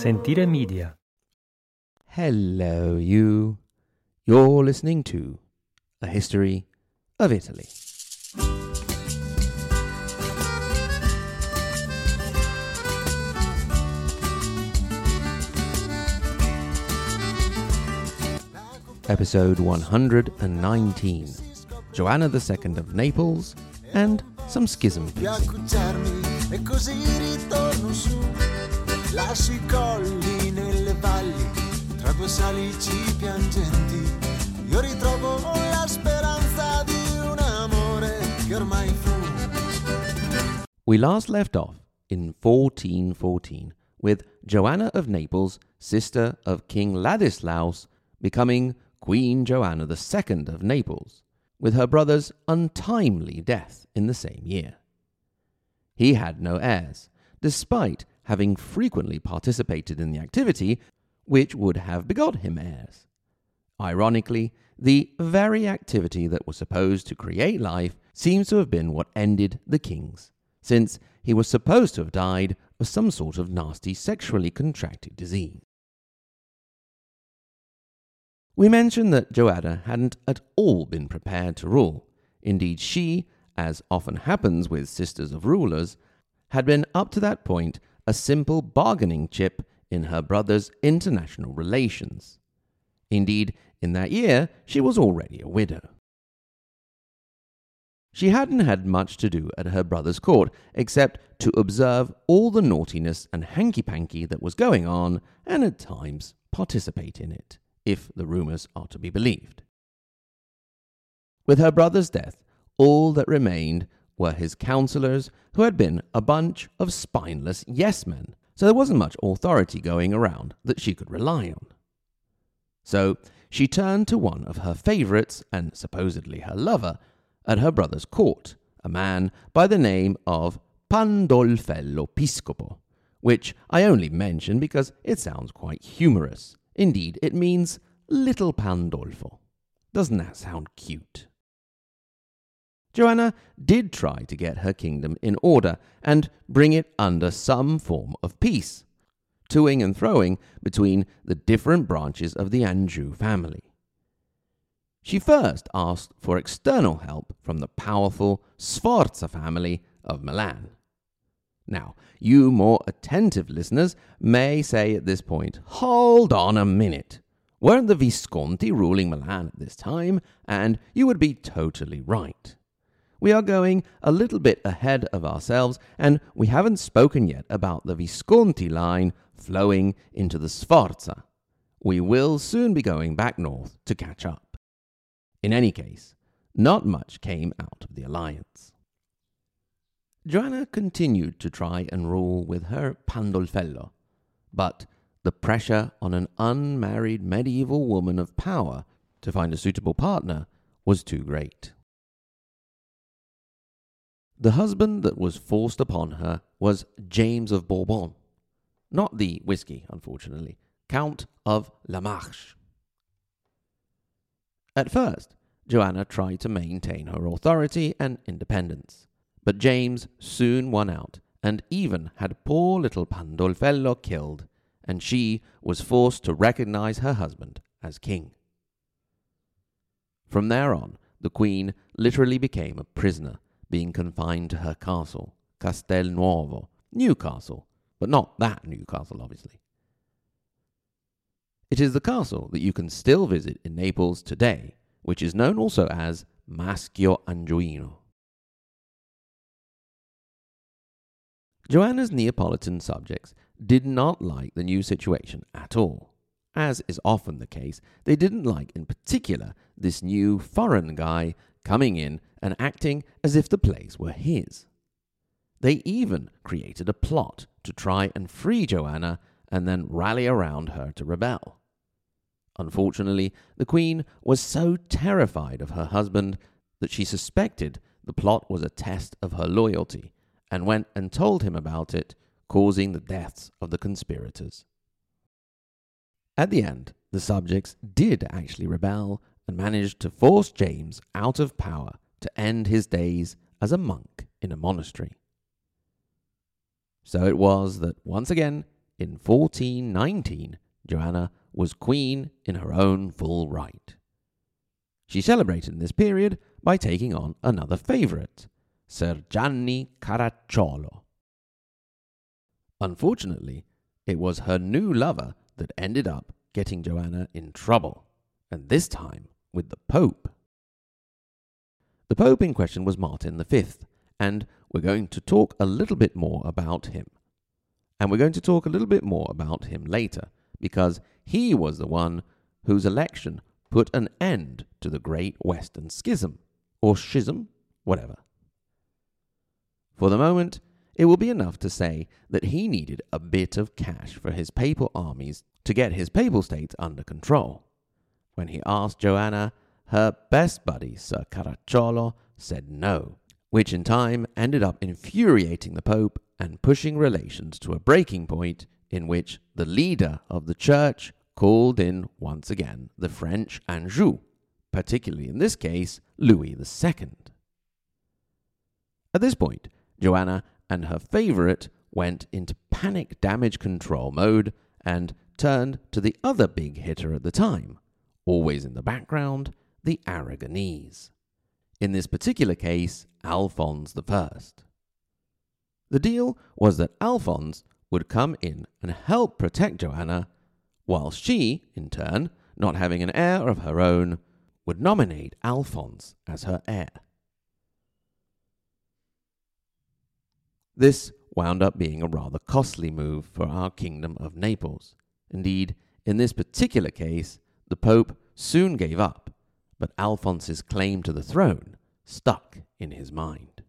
Sentire Media. Hello, you. You're listening to A History of Italy. Episode 119 Joanna II of Naples and some schism. di i colli nelle valli, tra due salici piangenti. Io ritrovo la speranza di un amore che ormai fu. We last left off in 1414 with Joanna of Naples, sister of King Ladislaus, becoming Queen Joanna II of Naples, with her brother's untimely death in the same year. He had no heirs, despite having frequently participated in the activity which would have begot him heirs. Ironically, the very activity that was supposed to create life seems to have been what ended the king's, since he was supposed to have died of some sort of nasty sexually contracted disease. We mentioned that Joanna hadn't at all been prepared to rule. Indeed, she, as often happens with sisters of rulers, had been up to that point a simple bargaining chip in her brother's international relations. Indeed, in that year, she was already a widow. She hadn't had much to do at her brother's court except to observe all the naughtiness and hanky panky that was going on and at times participate in it, if the rumours are to be believed. With her brother's death, all that remained were his counsellors, who had been a bunch of spineless yes men, so there wasn't much authority going around that she could rely on. So she turned to one of her favourites and supposedly her lover at her brother's court, a man by the name of Pandolfello Piscopo, which I only mention because it sounds quite humorous. Indeed, it means little Pandolfo. Doesn't that sound cute? Joanna did try to get her kingdom in order and bring it under some form of peace, toing and throwing between the different branches of the Anjou family. She first asked for external help from the powerful Sforza family of Milan. Now, you more attentive listeners may say at this point, hold on a minute. Weren't the Visconti ruling Milan at this time? And you would be totally right. We are going a little bit ahead of ourselves, and we haven't spoken yet about the Visconti line flowing into the Sforza. We will soon be going back north to catch up. In any case, not much came out of the alliance. Joanna continued to try and rule with her Pandolfello, but the pressure on an unmarried medieval woman of power to find a suitable partner was too great. The husband that was forced upon her was James of Bourbon, not the whiskey, unfortunately, Count of La Marche. At first, Joanna tried to maintain her authority and independence, but James soon won out and even had poor little Pandolfello killed, and she was forced to recognize her husband as king. From there on, the queen literally became a prisoner, being confined to her castle, Castel Nuovo, Newcastle, but not that Newcastle, obviously. It is the castle that you can still visit in Naples today, which is known also as Maschio Angioino. Joanna's Neapolitan subjects did not like the new situation at all. As is often the case, they didn't like in particular this new foreign guy coming in and acting as if the place were his. They even created a plot to try and free Joanna and then rally around her to rebel. Unfortunately, the queen was so terrified of her husband that she suspected the plot was a test of her loyalty and went and told him about it, causing the deaths of the conspirators. At the end, the subjects did actually rebel and managed to force James out of power to end his days as a monk in a monastery. So it was that once again in 1419, Joanna was queen in her own full right. She celebrated this period by taking on another favourite, Ser Gianni Caracciolo. Unfortunately, it was her new lover that ended up getting Joanna in trouble, and this time with the Pope. The Pope in question was Martin V, and we're going to talk a little bit more about him. And we're going to talk a little bit more about him later, because he was the one whose election put an end to the Great Western Schism, or Schism, whatever. For the moment, it will be enough to say that he needed a bit of cash for his papal armies to get his papal states under control. When he asked Joanna, her best buddy, Sir Caracciolo, said no, which in time ended up infuriating the Pope and pushing relations to a breaking point in which the leader of the Church called in once again the French Anjou, particularly in this case Louis II. At this point, Joanna and her favourite went into panic damage control mode and turned to the other big hitter at the time, always in the background, the Aragonese. In this particular case, Alphonse I. The deal was that Alphonse would come in and help protect Joanna, while she, in turn, not having an heir of her own, would nominate Alphonse as her heir. This wound up being a rather costly move for our Kingdom of Naples. Indeed, in this particular case, the Pope soon gave up, but Alphonse's claim to the throne stuck in his mind.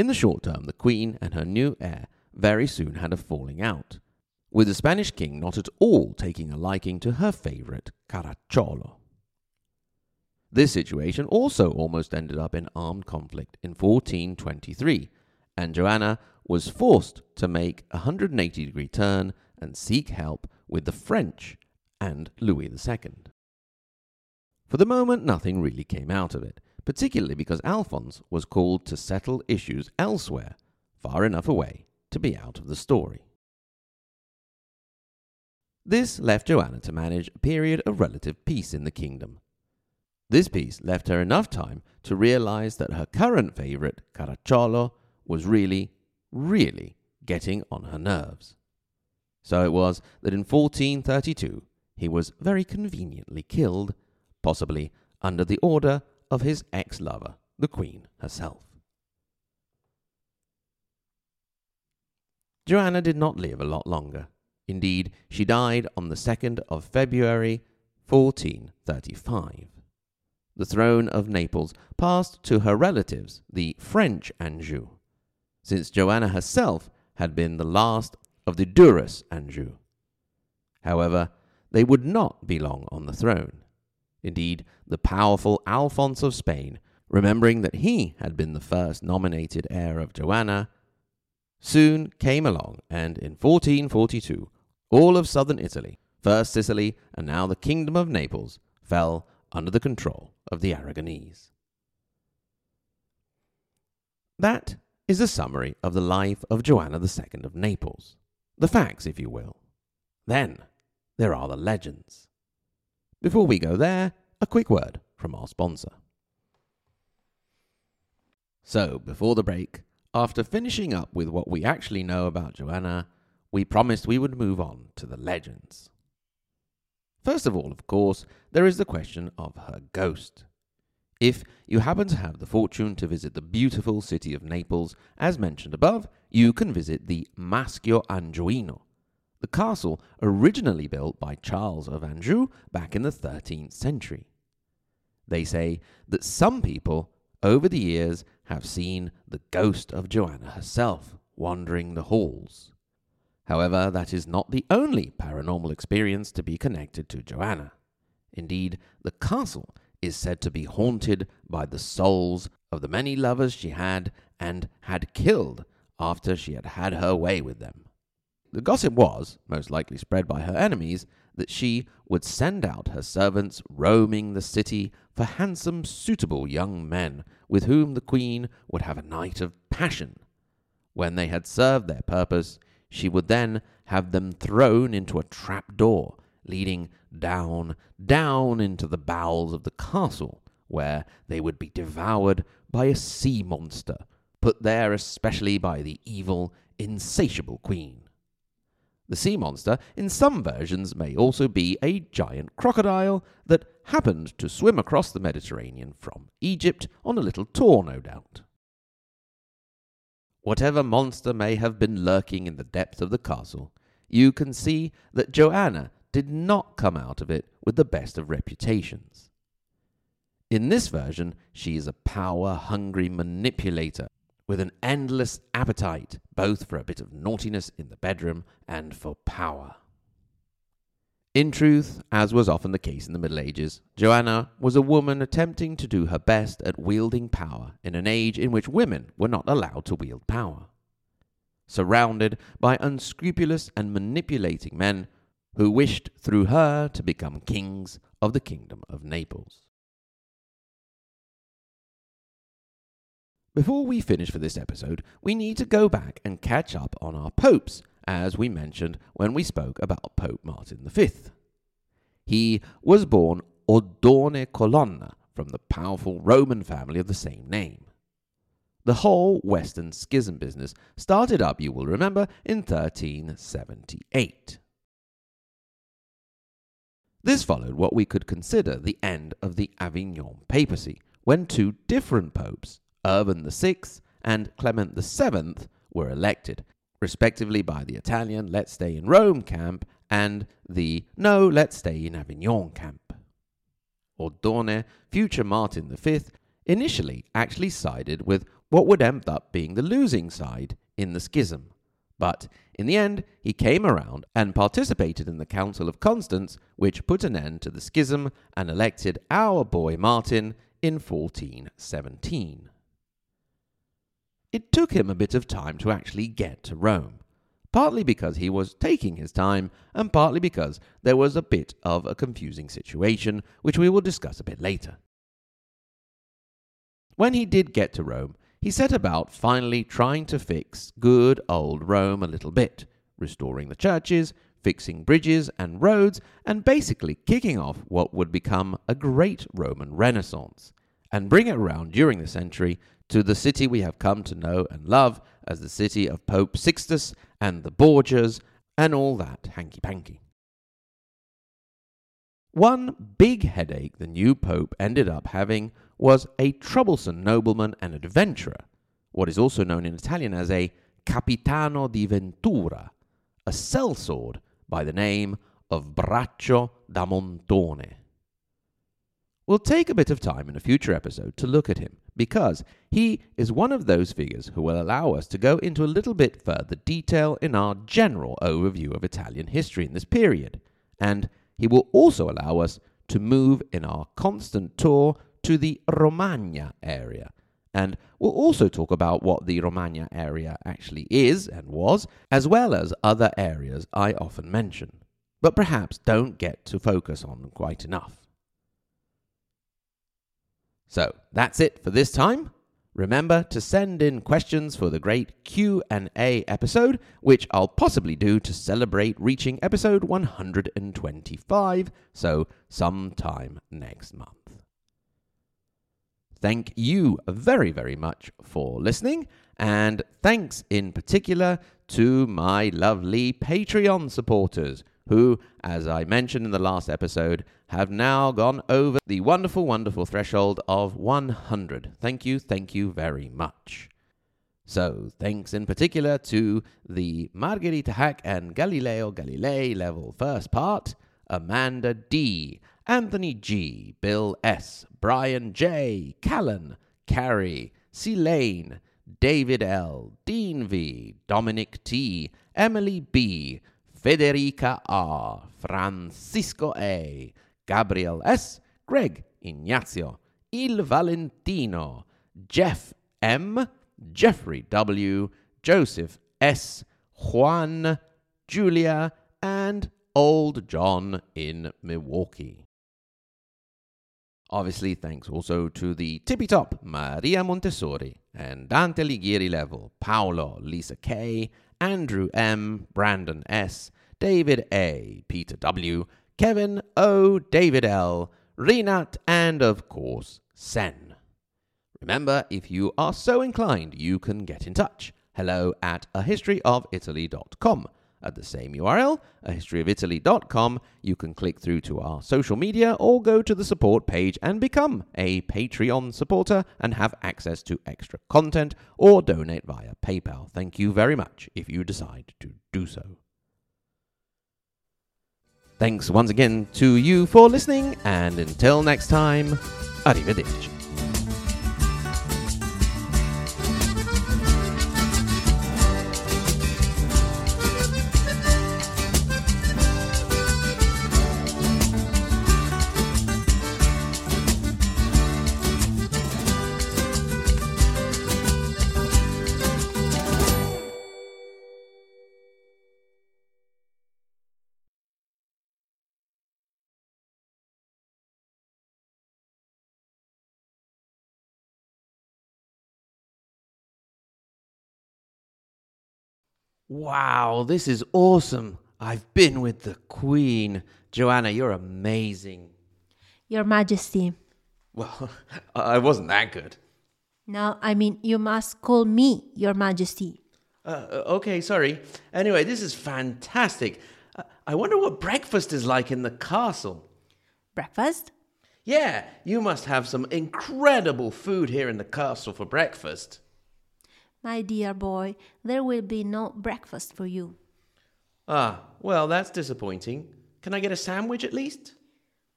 In the short term, the Queen and her new heir very soon had a falling out, with the Spanish king not at all taking a liking to her favourite Caracciolo. This situation also almost ended up in armed conflict in 1423, and Joanna was forced to make a 180 degree turn and seek help with the French and Louis II. For the moment, nothing really came out of it, particularly because Alphonse was called to settle issues elsewhere, far enough away to be out of the story. This left Joanna to manage a period of relative peace in the kingdom, this peace left her enough time to realize that her current favorite, Caracciolo, was really, really getting on her nerves. So it was that in 1432 he was very conveniently killed, possibly under the order of his ex lover, the Queen herself. Joanna did not live a lot longer. Indeed, she died on the 2nd of February 1435 the throne of Naples passed to her relatives, the French Anjou, since Joanna herself had been the last of the Duras Anjou. However, they would not be long on the throne. Indeed, the powerful Alphonse of Spain, remembering that he had been the first nominated heir of Joanna, soon came along, and in 1442 all of southern Italy, first Sicily and now the Kingdom of Naples, fell under the control of the Aragonese. That is a summary of the life of Joanna II of Naples. The facts, if you will. Then there are the legends. Before we go there, a quick word from our sponsor. So, before the break, after finishing up with what we actually know about Joanna, we promised we would move on to the legends. First of all, of course, there is the question of her ghost. If you happen to have the fortune to visit the beautiful city of Naples, as mentioned above, you can visit the Maschio Angioino, the castle originally built by Charles of Anjou back in the 13th century. They say that some people over the years have seen the ghost of Joanna herself wandering the halls. However, that is not the only paranormal experience to be connected to Joanna. Indeed, the castle is said to be haunted by the souls of the many lovers she had and had killed after she had had her way with them. The gossip was, most likely spread by her enemies, that she would send out her servants roaming the city for handsome, suitable young men with whom the queen would have a night of passion. When they had served their purpose, she would then have them thrown into a trap door leading down, down into the bowels of the castle, where they would be devoured by a sea monster, put there especially by the evil, insatiable queen. The sea monster, in some versions, may also be a giant crocodile that happened to swim across the Mediterranean from Egypt on a little tour, no doubt. Whatever monster may have been lurking in the depths of the castle, you can see that Joanna did not come out of it with the best of reputations. In this version, she is a power hungry manipulator with an endless appetite both for a bit of naughtiness in the bedroom and for power. In truth, as was often the case in the Middle Ages, Joanna was a woman attempting to do her best at wielding power in an age in which women were not allowed to wield power. Surrounded by unscrupulous and manipulating men who wished through her to become kings of the kingdom of Naples. Before we finish for this episode, we need to go back and catch up on our popes, as we mentioned when we spoke about Pope Martin V. He was born Oddone Colonna from the powerful Roman family of the same name. The whole Western Schism business started up, you will remember, in 1378. This followed what we could consider the end of the Avignon papacy, when two different popes, Urban VI and Clement VII were elected, respectively by the Italian Let's Stay in Rome camp and the No, Let's Stay in Avignon camp. Oddone, future Martin V, initially actually sided with what would end up being the losing side in the schism. But in the end, he came around and participated in the Council of Constance, which put an end to the schism and elected our boy Martin in 1417. It took him a bit of time to actually get to Rome, partly because he was taking his time, and partly because there was a bit of a confusing situation, which we will discuss a bit later. When he did get to Rome, he set about finally trying to fix good old Rome a little bit, restoring the churches, fixing bridges and roads, and basically kicking off what would become a great Roman Renaissance, and bring it around during the century to the city we have come to know and love as the city of Pope Sixtus and the Borgias and all that hanky panky. One big headache the new pope ended up having was a troublesome nobleman and adventurer, what is also known in Italian as a capitano di ventura, a sellsword by the name of Braccio da Montone. We'll take a bit of time in a future episode to look at him because he is one of those figures who will allow us to go into a little bit further detail in our general overview of Italian history in this period, and he will also allow us to move in our constant tour to the Romagna area. And we'll also talk about what the Romagna area actually is and was, as well as other areas I often mention, but perhaps don't get to focus on quite enough. So that's it for this time. Remember to send in questions for the great Q&A episode, which I'll possibly do to celebrate reaching episode 125, so sometime next month. Thank you very, very much for listening, and thanks in particular to my lovely Patreon supporters who, as I mentioned in the last episode, have now gone over the wonderful, wonderful threshold of 100. Thank you, thank you very much. So, thanks in particular to the Margherita Hack and Galileo Galilei level first part, Amanda D, Anthony G, Bill S, Brian J, Callan, Carrie, C. Lane, David L, Dean V, Dominic T, Emily B, Federica R, Francisco A, Gabriel S, Greg Ignazio, Il Valentino, Jeff M, Jeffrey W, Joseph S, Juan, Julia, and Old John in Milwaukee. Obviously, thanks also to the tippy top Maria Montessori and Dante Alighieri level, Paolo, Lisa K, Andrew M, Brandon S, David A, Peter W, Kevin O, David L, Renat, and of course, Sen. Remember, if you are so inclined, you can get in touch. Hello at ahistoryofitaly.com. At the same URL, ahistoryofitaly.com, you can click through to our social media or go to the support page and become a Patreon supporter and have access to extra content or donate via PayPal. Thank you very much if you decide to do so. Thanks once again to you for listening, and until next time, arrivederci. Wow, this is awesome. I've been with the Queen. Joanna, you're amazing. Your Majesty. Well, I wasn't that good. No, I mean, you must call me Your Majesty. Uh, okay, sorry. Anyway, this is fantastic. I wonder what breakfast is like in the castle. Breakfast? Yeah, you must have some incredible food here in the castle for breakfast. My dear boy, there will be no breakfast for you. Ah, well, that's disappointing. Can I get a sandwich at least?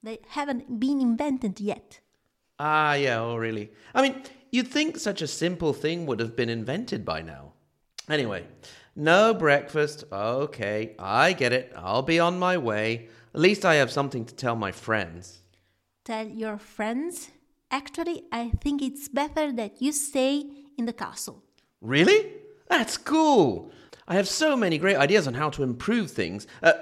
They haven't been invented yet. Ah, yeah, oh, really? I mean, you'd think such a simple thing would have been invented by now. Anyway, no breakfast. Okay, I get it. I'll be on my way. At least I have something to tell my friends. Tell your friends? Actually, I think it's better that you stay in the castle. Really? That's cool. I have so many great ideas on how to improve things. Uh,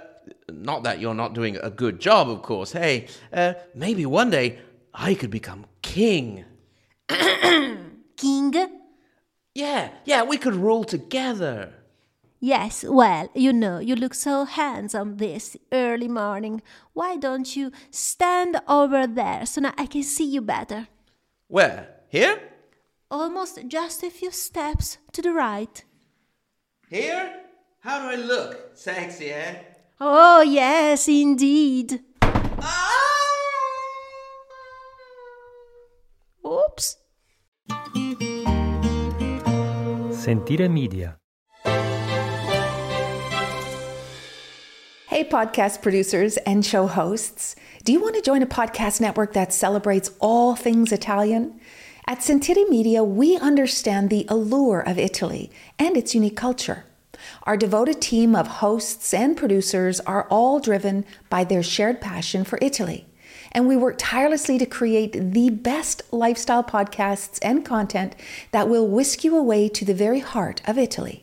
not that you're not doing a good job, of course. Hey, uh, maybe one day I could become king. King? Yeah, yeah, we could rule together. Yes, well, you know, you look so handsome this early morning. Why don't you stand over there so now I can see you better? Where? Here? Almost just a few steps to the right. Here? How do I look? Sexy, eh? Oh, yes, indeed. Oops. Sentire Media. Hey, podcast producers and show hosts. Do you want to join a podcast network that celebrates all things Italian? At Sentire Media, we understand the allure of Italy and its unique culture. Our devoted team of hosts and producers are all driven by their shared passion for Italy. And we work tirelessly to create the best lifestyle podcasts and content that will whisk you away to the very heart of Italy.